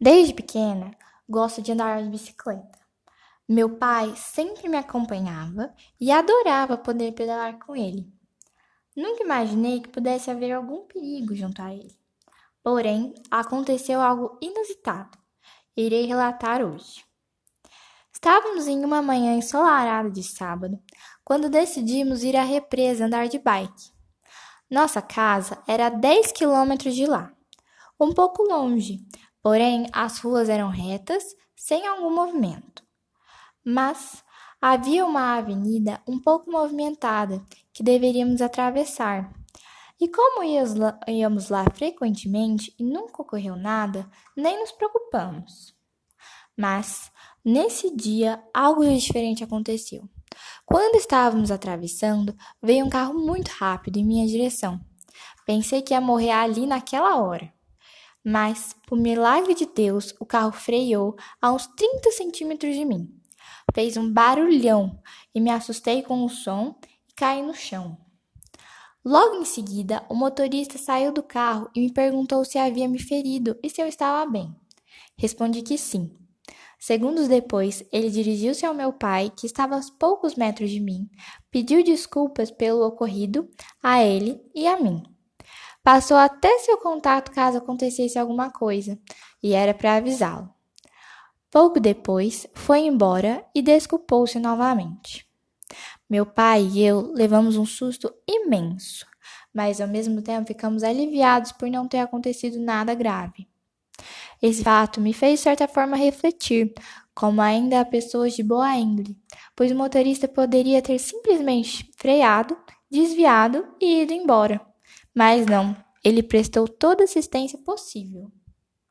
Desde pequena, gosto de andar de bicicleta. Meu pai sempre me acompanhava e adorava poder pedalar com ele. Nunca imaginei que pudesse haver algum perigo junto a ele. Porém, aconteceu algo inusitado. Irei relatar hoje. Estávamos em uma manhã ensolarada de sábado, quando decidimos ir à represa andar de bike. Nossa casa era a 10 quilômetros de lá, um pouco longe, porém as ruas eram retas, sem algum movimento. Mas havia uma avenida um pouco movimentada que deveríamos atravessar. E como íamos lá frequentemente e nunca ocorreu nada, nem nos preocupamos. Mas nesse dia algo diferente aconteceu. Quando estávamos atravessando, veio um carro muito rápido em minha direção. Pensei que ia morrer ali naquela hora. Mas, por milagre de Deus, o carro freou a uns 30 centímetros de mim. Fez um barulhão e me assustei com o som e caí no chão. Logo em seguida, o motorista saiu do carro e me perguntou se havia me ferido e se eu estava bem. Respondi que sim. Segundos depois, ele dirigiu-se ao meu pai, que estava a poucos metros de mim, pediu desculpas pelo ocorrido a ele e a mim. Passou até seu contato caso acontecesse alguma coisa, e era para avisá-lo. Pouco depois, foi embora e desculpou-se novamente. Meu pai e eu levamos um susto imenso, mas ao mesmo tempo ficamos aliviados por não ter acontecido nada grave. Esse fato me fez, de certa forma, refletir, como ainda há pessoas de boa índole, pois o motorista poderia ter simplesmente freado, desviado e ido embora. Mas não, ele prestou toda a assistência possível.